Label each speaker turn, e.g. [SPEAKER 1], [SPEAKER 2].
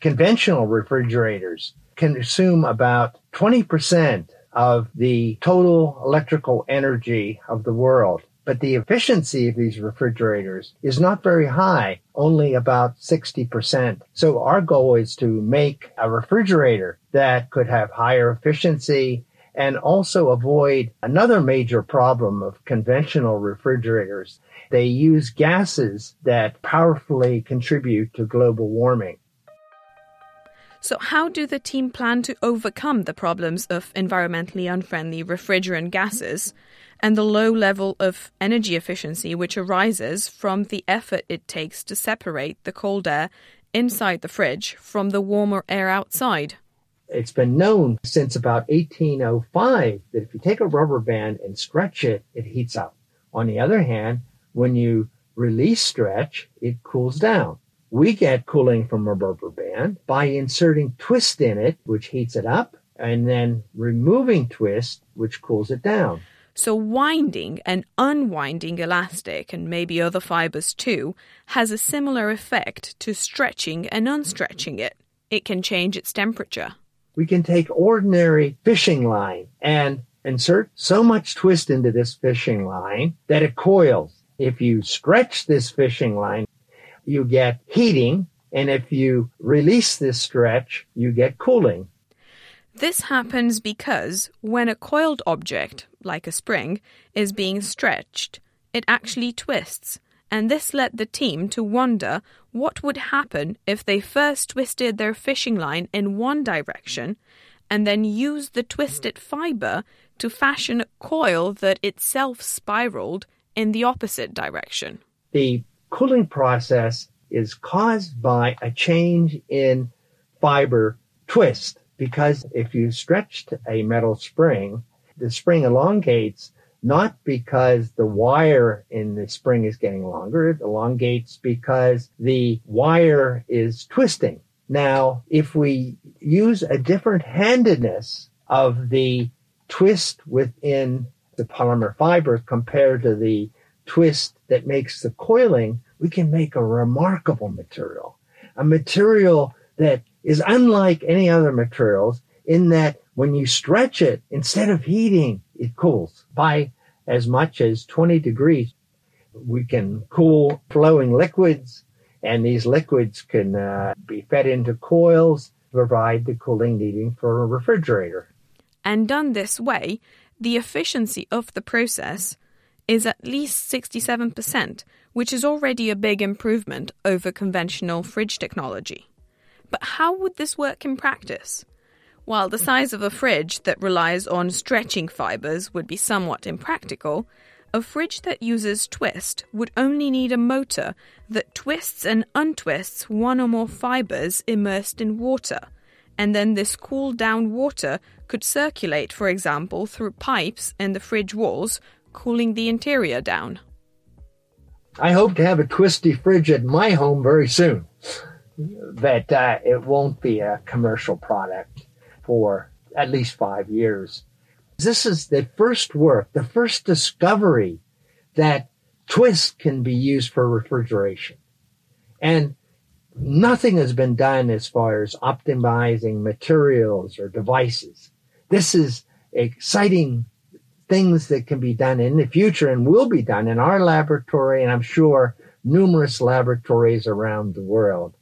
[SPEAKER 1] Conventional refrigerators consume about 20% of the total electrical energy of the world. But the efficiency of these refrigerators is not very high, only about 60%. So our goal is to make a refrigerator that could have higher efficiency and also avoid another major problem of conventional refrigerators. They use gases that powerfully contribute to global warming.
[SPEAKER 2] So, how do the team plan to overcome the problems of environmentally unfriendly refrigerant gases and the low level of energy efficiency which arises from the effort it takes to separate the cold air inside the fridge from the warmer air outside?
[SPEAKER 1] It's been known since about 1805 that if you take a rubber band and stretch it, it heats up. On the other hand, when you release stretch, it cools down. We get cooling from a rubber band by inserting twist in it, which heats it up, and then removing twist, which cools it down.
[SPEAKER 2] So, winding and unwinding elastic, and maybe other fibers too, has a similar effect to stretching and unstretching it. It can change its temperature.
[SPEAKER 1] We can take ordinary fishing line and insert so much twist into this fishing line that it coils. If you stretch this fishing line, you get heating. And if you release this stretch, you get cooling.
[SPEAKER 2] This happens because when a coiled object, like a spring, is being stretched, it actually twists. And this led the team to wonder what would happen if they first twisted their fishing line in one direction and then used the twisted fiber to fashion a coil that itself spiraled in the opposite direction.
[SPEAKER 1] The cooling process is caused by a change in fiber twist because if you stretched a metal spring, the spring elongates not because the wire in the spring is getting longer, it elongates because the wire is twisting. Now, if we use a different handedness of the twist within the polymer fiber compared to the twist that makes the coiling, we can make a remarkable material. A material that is unlike any other materials in that when you stretch it, instead of heating, it cools by as much as 20 degrees. We can cool flowing liquids and these liquids can uh, be fed into coils to provide the cooling needed for a refrigerator.
[SPEAKER 2] And done this way, the efficiency of the process is at least 67%, which is already a big improvement over conventional fridge technology. But how would this work in practice? While the size of a fridge that relies on stretching fibers would be somewhat impractical, a fridge that uses twist would only need a motor that twists and untwists one or more fibers immersed in water, and then this cooled down water could circulate, for example, through pipes in the fridge walls, cooling the interior down.
[SPEAKER 1] I hope to have a twisty fridge at my home very soon, but uh, it won't be a commercial product for at least five years. This is the first work, the first discovery that twist can be used for refrigeration. And nothing has been done as far as optimizing materials or devices. This is exciting things that can be done in the future and will be done in our laboratory and I'm sure numerous laboratories around the world.